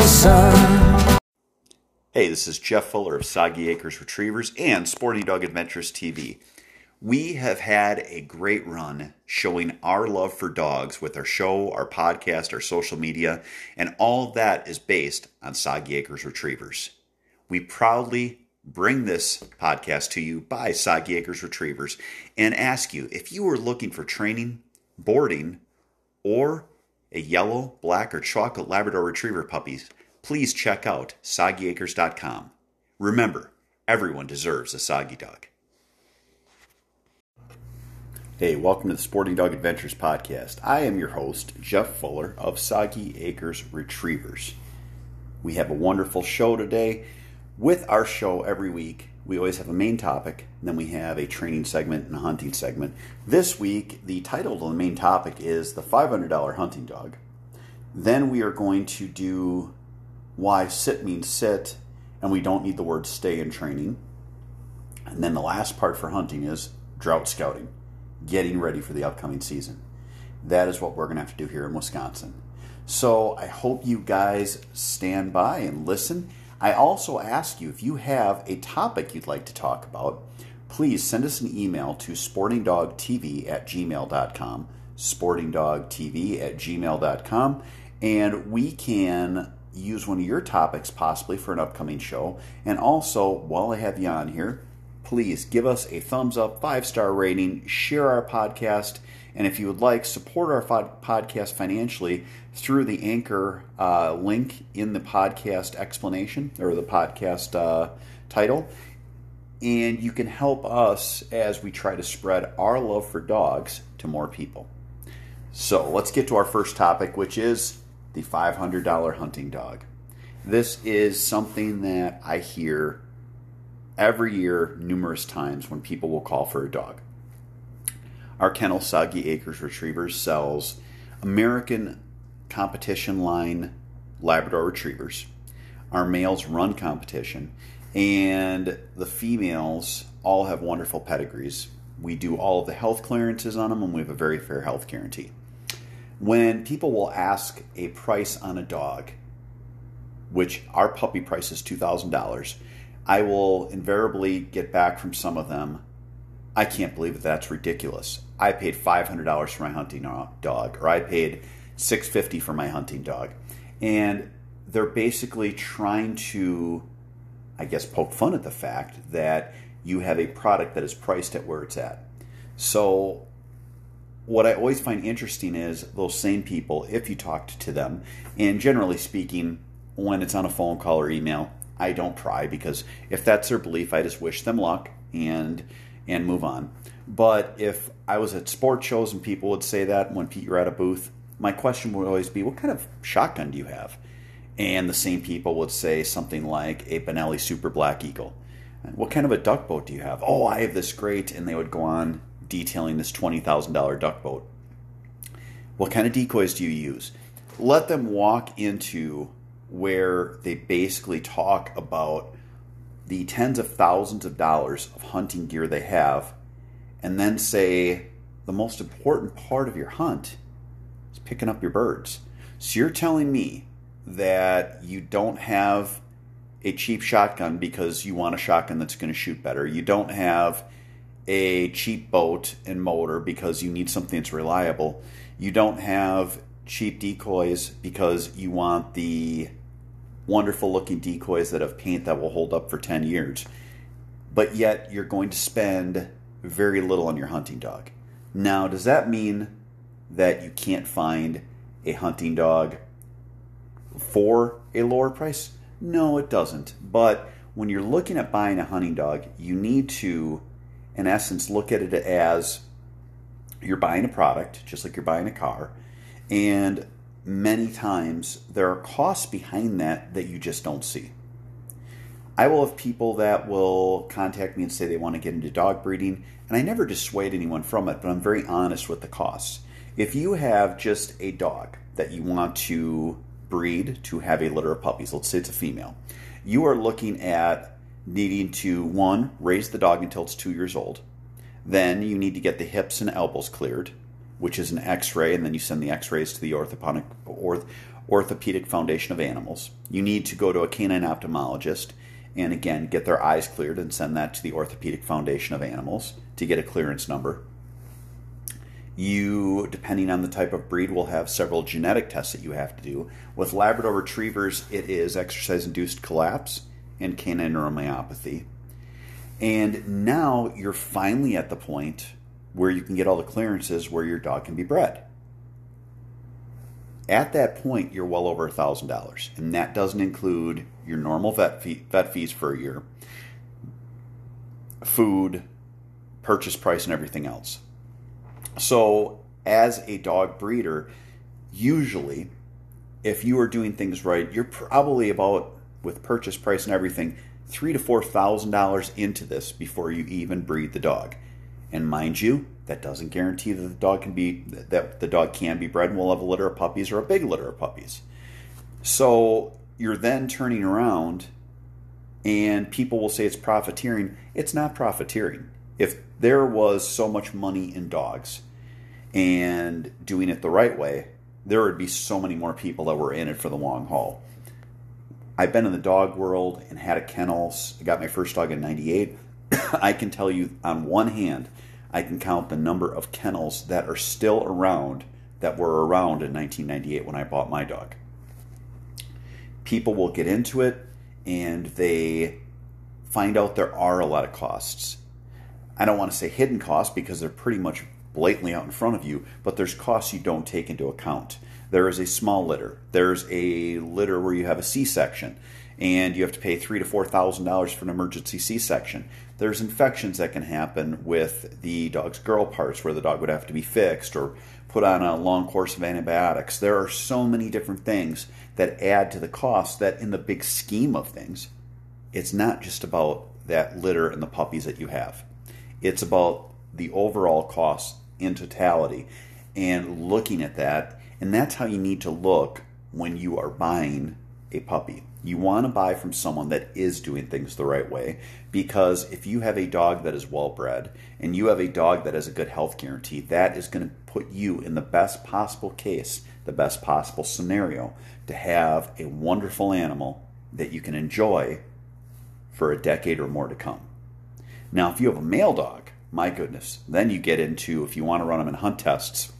the sun. Hey, this is Jeff Fuller of Soggy Acres Retrievers and Sporting Dog Adventures TV. We have had a great run showing our love for dogs with our show, our podcast, our social media, and all that is based on Soggy Acres Retrievers. We proudly bring this podcast to you by Soggy Acres Retrievers and ask you if you are looking for training, boarding, or a yellow, black, or chocolate Labrador Retriever puppies, please check out soggyacres.com. Remember, everyone deserves a soggy dog. Hey, welcome to the Sporting Dog Adventures podcast. I am your host, Jeff Fuller of Soggy Acres Retrievers. We have a wonderful show today. With our show every week, we always have a main topic, then we have a training segment and a hunting segment. This week, the title of the main topic is the $500 hunting dog. Then we are going to do why sit means sit, and we don't need the word stay in training. And then the last part for hunting is drought scouting, getting ready for the upcoming season. That is what we're going to have to do here in Wisconsin. So I hope you guys stand by and listen. I also ask you if you have a topic you'd like to talk about, please send us an email to sportingdogtv at gmail.com, sportingdogtv at gmail.com, and we can use one of your topics possibly for an upcoming show. And also, while I have you on here, please give us a thumbs up, five star rating, share our podcast, and if you would like, support our podcast financially through the Anchor uh, link in the podcast explanation or the podcast uh, title. And you can help us as we try to spread our love for dogs to more people. So let's get to our first topic, which is the $500 hunting dog. This is something that I hear every year, numerous times, when people will call for a dog. Our kennel, Soggy Acres Retrievers, sells American competition line Labrador Retrievers. Our males run competition, and the females all have wonderful pedigrees. We do all of the health clearances on them, and we have a very fair health guarantee. When people will ask a price on a dog, which our puppy price is $2,000, I will invariably get back from some of them, I can't believe that that's ridiculous. I paid $500 for my hunting dog, or I paid 650 for my hunting dog. And they're basically trying to, I guess, poke fun at the fact that you have a product that is priced at where it's at. So, what I always find interesting is those same people, if you talked to them, and generally speaking, when it's on a phone call or email, I don't try because if that's their belief, I just wish them luck and and move on. But if I was at sports shows and people would say that when Pete, you're at a booth, my question would always be, what kind of shotgun do you have? And the same people would say something like a Benelli Super Black Eagle. What kind of a duck boat do you have? Oh, I have this great, and they would go on detailing this $20,000 duck boat. What kind of decoys do you use? Let them walk into where they basically talk about the tens of thousands of dollars of hunting gear they have, and then say the most important part of your hunt is picking up your birds. So you're telling me that you don't have a cheap shotgun because you want a shotgun that's going to shoot better. You don't have a cheap boat and motor because you need something that's reliable. You don't have cheap decoys because you want the wonderful looking decoys that have paint that will hold up for 10 years. But yet you're going to spend very little on your hunting dog. Now, does that mean that you can't find a hunting dog for a lower price? No, it doesn't. But when you're looking at buying a hunting dog, you need to in essence, look at it as you're buying a product, just like you're buying a car, and many times there are costs behind that that you just don't see. I will have people that will contact me and say they want to get into dog breeding, and I never dissuade anyone from it, but I'm very honest with the costs. If you have just a dog that you want to breed to have a litter of puppies, let's say it's a female, you are looking at needing to one, raise the dog until it's two years old. Then you need to get the hips and elbows cleared, which is an x ray, and then you send the x rays to the orthoponic, orth, Orthopedic Foundation of Animals. You need to go to a canine ophthalmologist and again get their eyes cleared and send that to the Orthopedic Foundation of Animals to get a clearance number. You, depending on the type of breed, will have several genetic tests that you have to do. With Labrador Retrievers, it is exercise induced collapse and canine neuromyopathy. And now you're finally at the point where you can get all the clearances where your dog can be bred. At that point, you're well over $1,000, and that doesn't include your normal vet, fee, vet fees for a year, food, purchase price, and everything else. So, as a dog breeder, usually, if you are doing things right, you're probably about with purchase price and everything, three to four thousand dollars into this before you even breed the dog. And mind you, that doesn't guarantee that the dog can be that the dog can be bred and will have a litter of puppies or a big litter of puppies. So you're then turning around and people will say it's profiteering. It's not profiteering. If there was so much money in dogs and doing it the right way, there would be so many more people that were in it for the long haul. I've been in the dog world and had a kennels. I got my first dog in 98. I can tell you on one hand, I can count the number of kennels that are still around that were around in 1998 when I bought my dog people will get into it and they find out there are a lot of costs. I don't want to say hidden costs because they're pretty much blatantly out in front of you, but there's costs you don't take into account. There is a small litter. There's a litter where you have a C-section, and you have to pay three to four thousand dollars for an emergency C-section. There's infections that can happen with the dog's girl parts, where the dog would have to be fixed or put on a long course of antibiotics. There are so many different things that add to the cost that, in the big scheme of things, it's not just about that litter and the puppies that you have. It's about the overall cost in totality and looking at that. And that's how you need to look when you are buying a puppy. You want to buy from someone that is doing things the right way because if you have a dog that is well bred and you have a dog that has a good health guarantee, that is going to put you in the best possible case, the best possible scenario to have a wonderful animal that you can enjoy for a decade or more to come. Now, if you have a male dog, my goodness, then you get into if you want to run them in hunt tests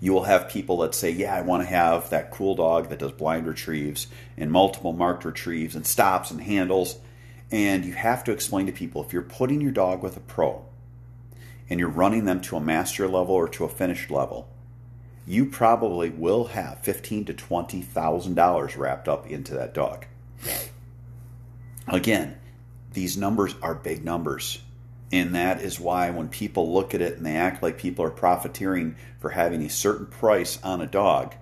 you will have people that say, Yeah, I want to have that cool dog that does blind retrieves and multiple marked retrieves and stops and handles. And you have to explain to people if you're putting your dog with a pro and you're running them to a master level or to a finished level, you probably will have fifteen to twenty thousand dollars wrapped up into that dog. Again, these numbers are big numbers. And that is why when people look at it and they act like people are profiteering for having a certain price on a dog,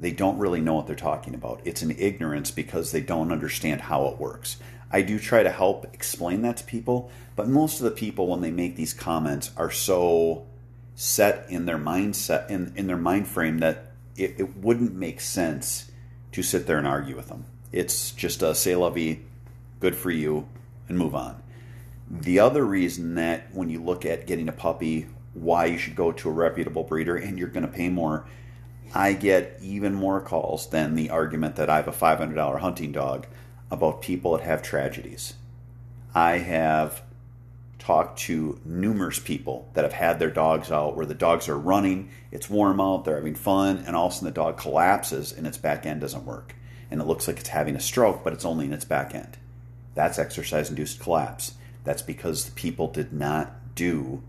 they don't really know what they're talking about. It's an ignorance because they don't understand how it works. I do try to help explain that to people, but most of the people when they make these comments are so set in their mindset in, in their mind frame that it, it wouldn't make sense to sit there and argue with them. It's just a say lovey, good for you, and move on. The other reason that when you look at getting a puppy, why you should go to a reputable breeder and you're going to pay more, I get even more calls than the argument that I have a $500 hunting dog about people that have tragedies. I have talked to numerous people that have had their dogs out where the dogs are running, it's warm out, they're having fun, and all of a sudden the dog collapses and its back end doesn't work. And it looks like it's having a stroke, but it's only in its back end. That's exercise induced collapse. That's because the people did not do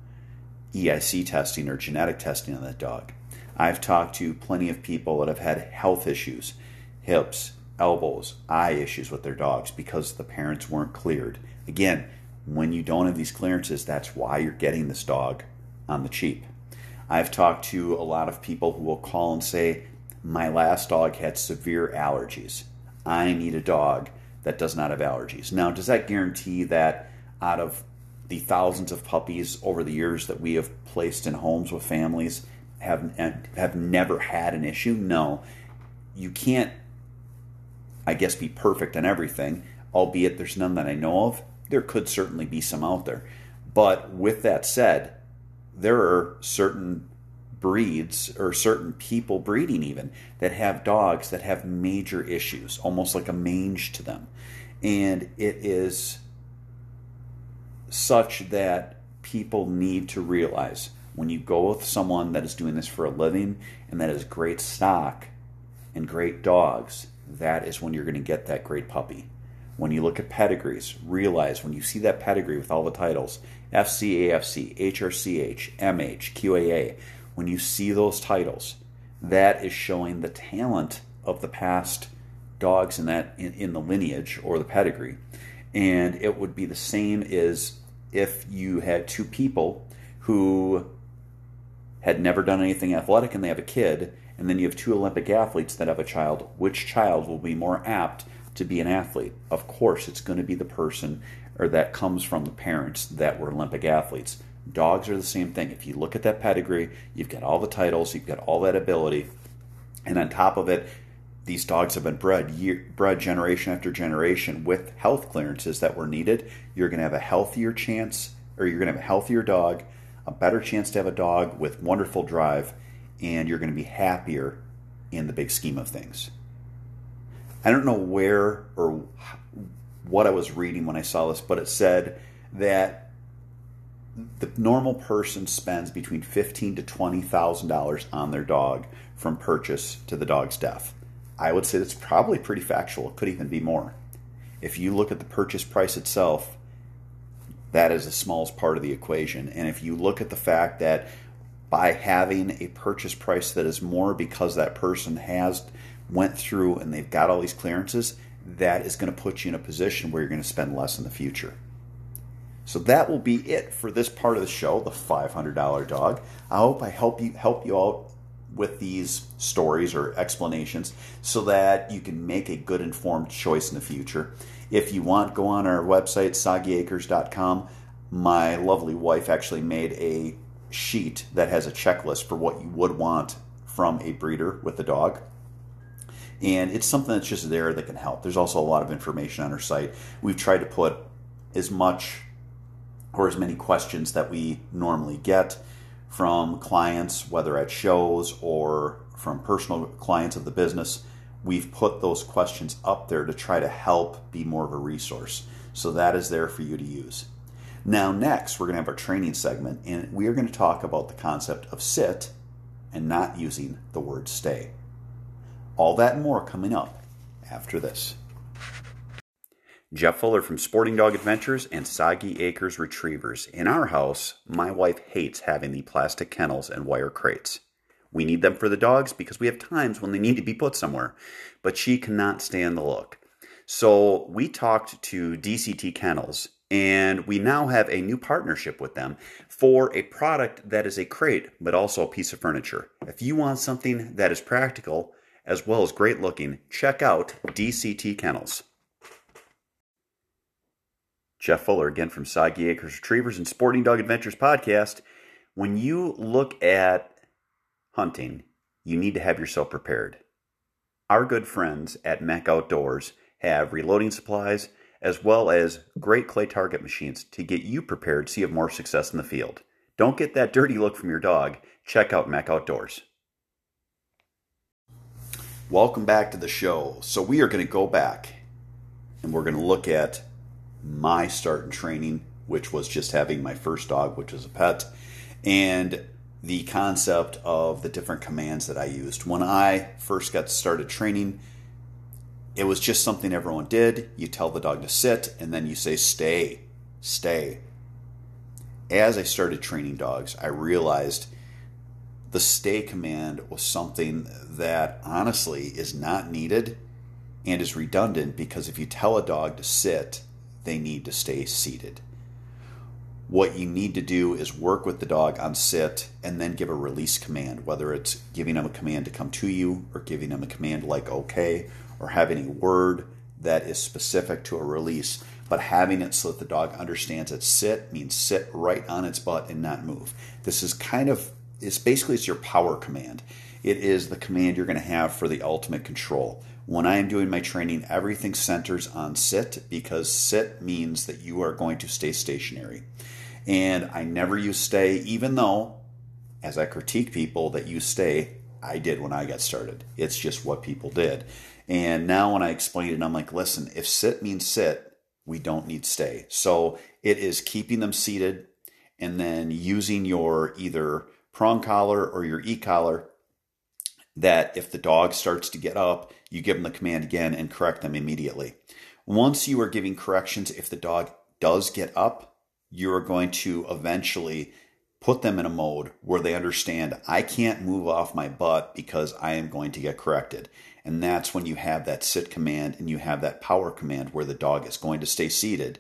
EIC testing or genetic testing on that dog. I've talked to plenty of people that have had health issues, hips, elbows, eye issues with their dogs because the parents weren't cleared. Again, when you don't have these clearances, that's why you're getting this dog on the cheap. I've talked to a lot of people who will call and say my last dog had severe allergies. I need a dog that does not have allergies. Now, does that guarantee that out of the thousands of puppies over the years that we have placed in homes with families have have never had an issue? No. You can't I guess be perfect in everything, albeit there's none that I know of. There could certainly be some out there. But with that said, there are certain breeds or certain people breeding even that have dogs that have major issues, almost like a mange to them. And it is such that people need to realize when you go with someone that is doing this for a living and that is great stock and great dogs, that is when you're going to get that great puppy. When you look at pedigrees, realize when you see that pedigree with all the titles FCAFC, HRCH, MH, QAA, when you see those titles, that is showing the talent of the past dogs in that in, in the lineage or the pedigree. And it would be the same as if you had two people who had never done anything athletic and they have a kid, and then you have two Olympic athletes that have a child, which child will be more apt to be an athlete? Of course, it's going to be the person or that comes from the parents that were Olympic athletes. Dogs are the same thing. If you look at that pedigree, you've got all the titles, you've got all that ability, and on top of it, these dogs have been bred year, bred generation after generation with health clearances that were needed. You're going to have a healthier chance, or you're going to have a healthier dog, a better chance to have a dog with wonderful drive, and you're going to be happier in the big scheme of things. I don't know where or what I was reading when I saw this, but it said that the normal person spends between fifteen to twenty thousand dollars on their dog from purchase to the dog's death. I would say that's probably pretty factual. It could even be more. If you look at the purchase price itself, that is the smallest part of the equation. And if you look at the fact that by having a purchase price that is more because that person has went through and they've got all these clearances, that is going to put you in a position where you're going to spend less in the future. So that will be it for this part of the show, the $500 dog. I hope I help you help you out with these stories or explanations so that you can make a good informed choice in the future. If you want, go on our website soggyacres.com. My lovely wife actually made a sheet that has a checklist for what you would want from a breeder with a dog. And it's something that's just there that can help. There's also a lot of information on our site. We've tried to put as much or as many questions that we normally get from clients, whether at shows or from personal clients of the business. We've put those questions up there to try to help be more of a resource. So that is there for you to use. Now, next, we're going to have our training segment, and we are going to talk about the concept of sit and not using the word stay. All that and more coming up after this. Jeff Fuller from Sporting Dog Adventures and Soggy Acres Retrievers. In our house, my wife hates having the plastic kennels and wire crates. We need them for the dogs because we have times when they need to be put somewhere, but she cannot stand the look. So we talked to DCT Kennels and we now have a new partnership with them for a product that is a crate but also a piece of furniture. If you want something that is practical as well as great looking, check out DCT Kennels. Jeff Fuller again from Soggy Acres Retrievers and Sporting Dog Adventures podcast. When you look at hunting, you need to have yourself prepared. Our good friends at MEC Outdoors have reloading supplies as well as great clay target machines to get you prepared so you have more success in the field. Don't get that dirty look from your dog. Check out MEC Outdoors. Welcome back to the show. So, we are going to go back and we're going to look at my start in training, which was just having my first dog, which was a pet, and the concept of the different commands that I used. When I first got started training, it was just something everyone did. You tell the dog to sit, and then you say, stay, stay. As I started training dogs, I realized the stay command was something that honestly is not needed and is redundant because if you tell a dog to sit, they need to stay seated. what you need to do is work with the dog on sit and then give a release command, whether it's giving them a command to come to you or giving them a command like okay or having a word that is specific to a release, but having it so that the dog understands that sit means sit right on its butt and not move. This is kind of it's basically it's your power command. It is the command you're going to have for the ultimate control. When I am doing my training, everything centers on sit because sit means that you are going to stay stationary. And I never use stay, even though, as I critique people that use stay, I did when I got started. It's just what people did. And now when I explain it, I'm like, listen, if sit means sit, we don't need stay. So it is keeping them seated and then using your either prong collar or your e collar that if the dog starts to get up, you give them the command again and correct them immediately. Once you are giving corrections, if the dog does get up, you are going to eventually put them in a mode where they understand I can't move off my butt because I am going to get corrected. And that's when you have that sit command and you have that power command where the dog is going to stay seated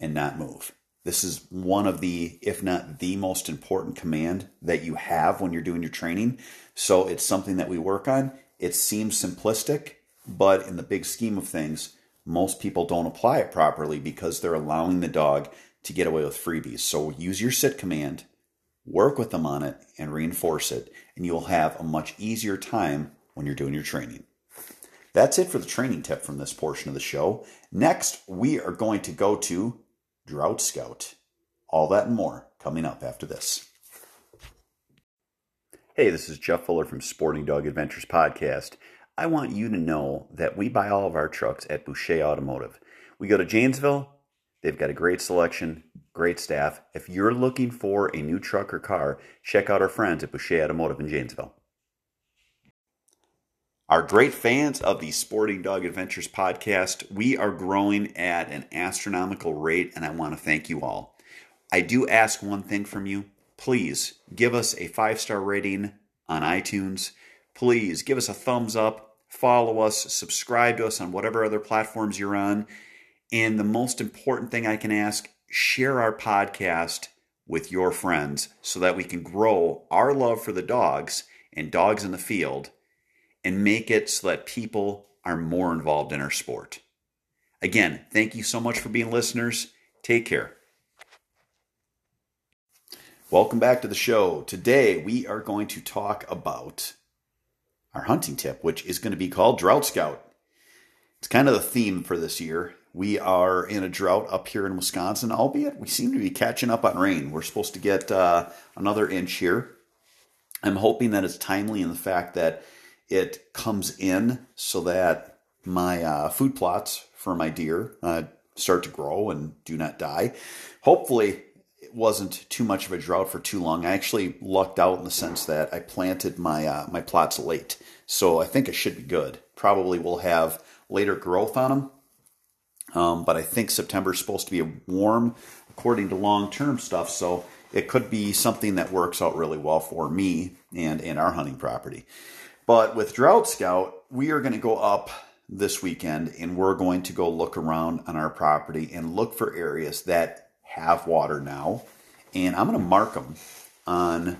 and not move. This is one of the, if not the most important command that you have when you're doing your training. So it's something that we work on. It seems simplistic, but in the big scheme of things, most people don't apply it properly because they're allowing the dog to get away with freebies. So use your sit command, work with them on it, and reinforce it, and you'll have a much easier time when you're doing your training. That's it for the training tip from this portion of the show. Next, we are going to go to Drought Scout. All that and more coming up after this. Hey, this is Jeff Fuller from Sporting Dog Adventures Podcast. I want you to know that we buy all of our trucks at Boucher Automotive. We go to Janesville, they've got a great selection, great staff. If you're looking for a new truck or car, check out our friends at Boucher Automotive in Janesville. Our great fans of the Sporting Dog Adventures podcast, we are growing at an astronomical rate, and I want to thank you all. I do ask one thing from you please give us a five star rating on iTunes. Please give us a thumbs up, follow us, subscribe to us on whatever other platforms you're on. And the most important thing I can ask share our podcast with your friends so that we can grow our love for the dogs and dogs in the field and make it so that people are more involved in our sport. Again, thank you so much for being listeners. Take care. Welcome back to the show. Today we are going to talk about our hunting tip, which is going to be called Drought Scout. It's kind of the theme for this year. We are in a drought up here in Wisconsin, albeit we seem to be catching up on rain. We're supposed to get uh, another inch here. I'm hoping that it's timely in the fact that it comes in so that my uh, food plots for my deer uh, start to grow and do not die. Hopefully, it wasn't too much of a drought for too long. I actually lucked out in the sense that I planted my uh, my plots late, so I think it should be good. Probably will have later growth on them, um, but I think September is supposed to be warm according to long term stuff. So it could be something that works out really well for me and and our hunting property. But with Drought Scout, we are going to go up this weekend and we're going to go look around on our property and look for areas that have water now, and I'm going to mark them on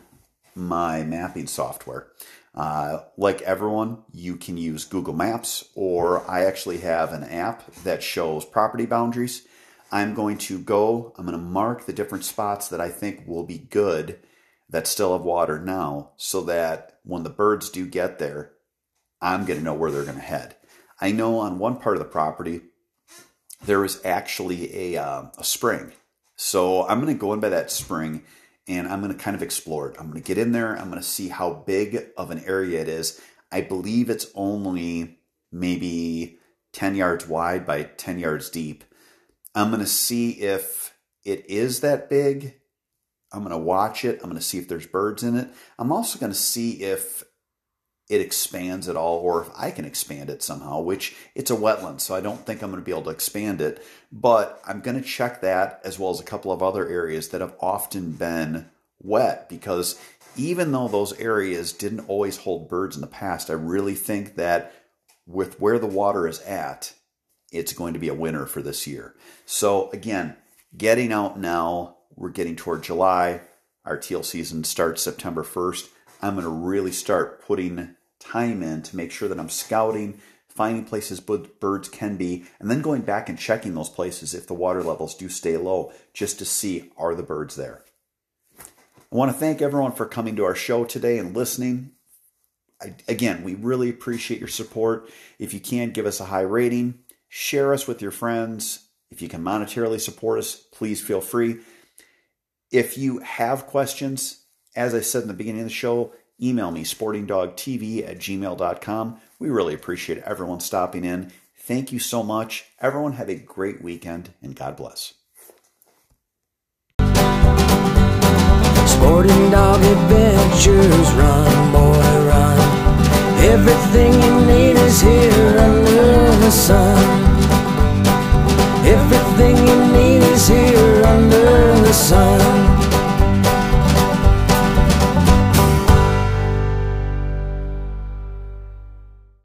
my mapping software. Uh, like everyone, you can use Google Maps, or I actually have an app that shows property boundaries. I'm going to go, I'm going to mark the different spots that I think will be good that still have water now, so that when the birds do get there, I'm going to know where they're going to head. I know on one part of the property, there is actually a, uh, a spring so I'm going to go in by that spring and I'm going to kind of explore it. I'm going to get in there. I'm going to see how big of an area it is. I believe it's only maybe 10 yards wide by 10 yards deep. I'm going to see if it is that big. I'm going to watch it. I'm going to see if there's birds in it. I'm also going to see if it expands at all or if I can expand it somehow, which it's a wetland, so I don't think I'm going to be able to expand it. But I'm going to check that as well as a couple of other areas that have often been wet because even though those areas didn't always hold birds in the past, I really think that with where the water is at, it's going to be a winner for this year. So again, getting out now, we're getting toward July. Our teal season starts September 1st. I'm going to really start putting time in to make sure that I'm scouting, finding places birds can be, and then going back and checking those places if the water levels do stay low just to see are the birds there. I want to thank everyone for coming to our show today and listening. I, again, we really appreciate your support. If you can, give us a high rating, share us with your friends. If you can monetarily support us, please feel free. If you have questions, as I said in the beginning of the show, email me, sportingdogtv at gmail.com. We really appreciate everyone stopping in. Thank you so much. Everyone have a great weekend and God bless. Sporting dog adventures, run, boy, run. Everything you need is here under the sun. Everything you need is here under the sun.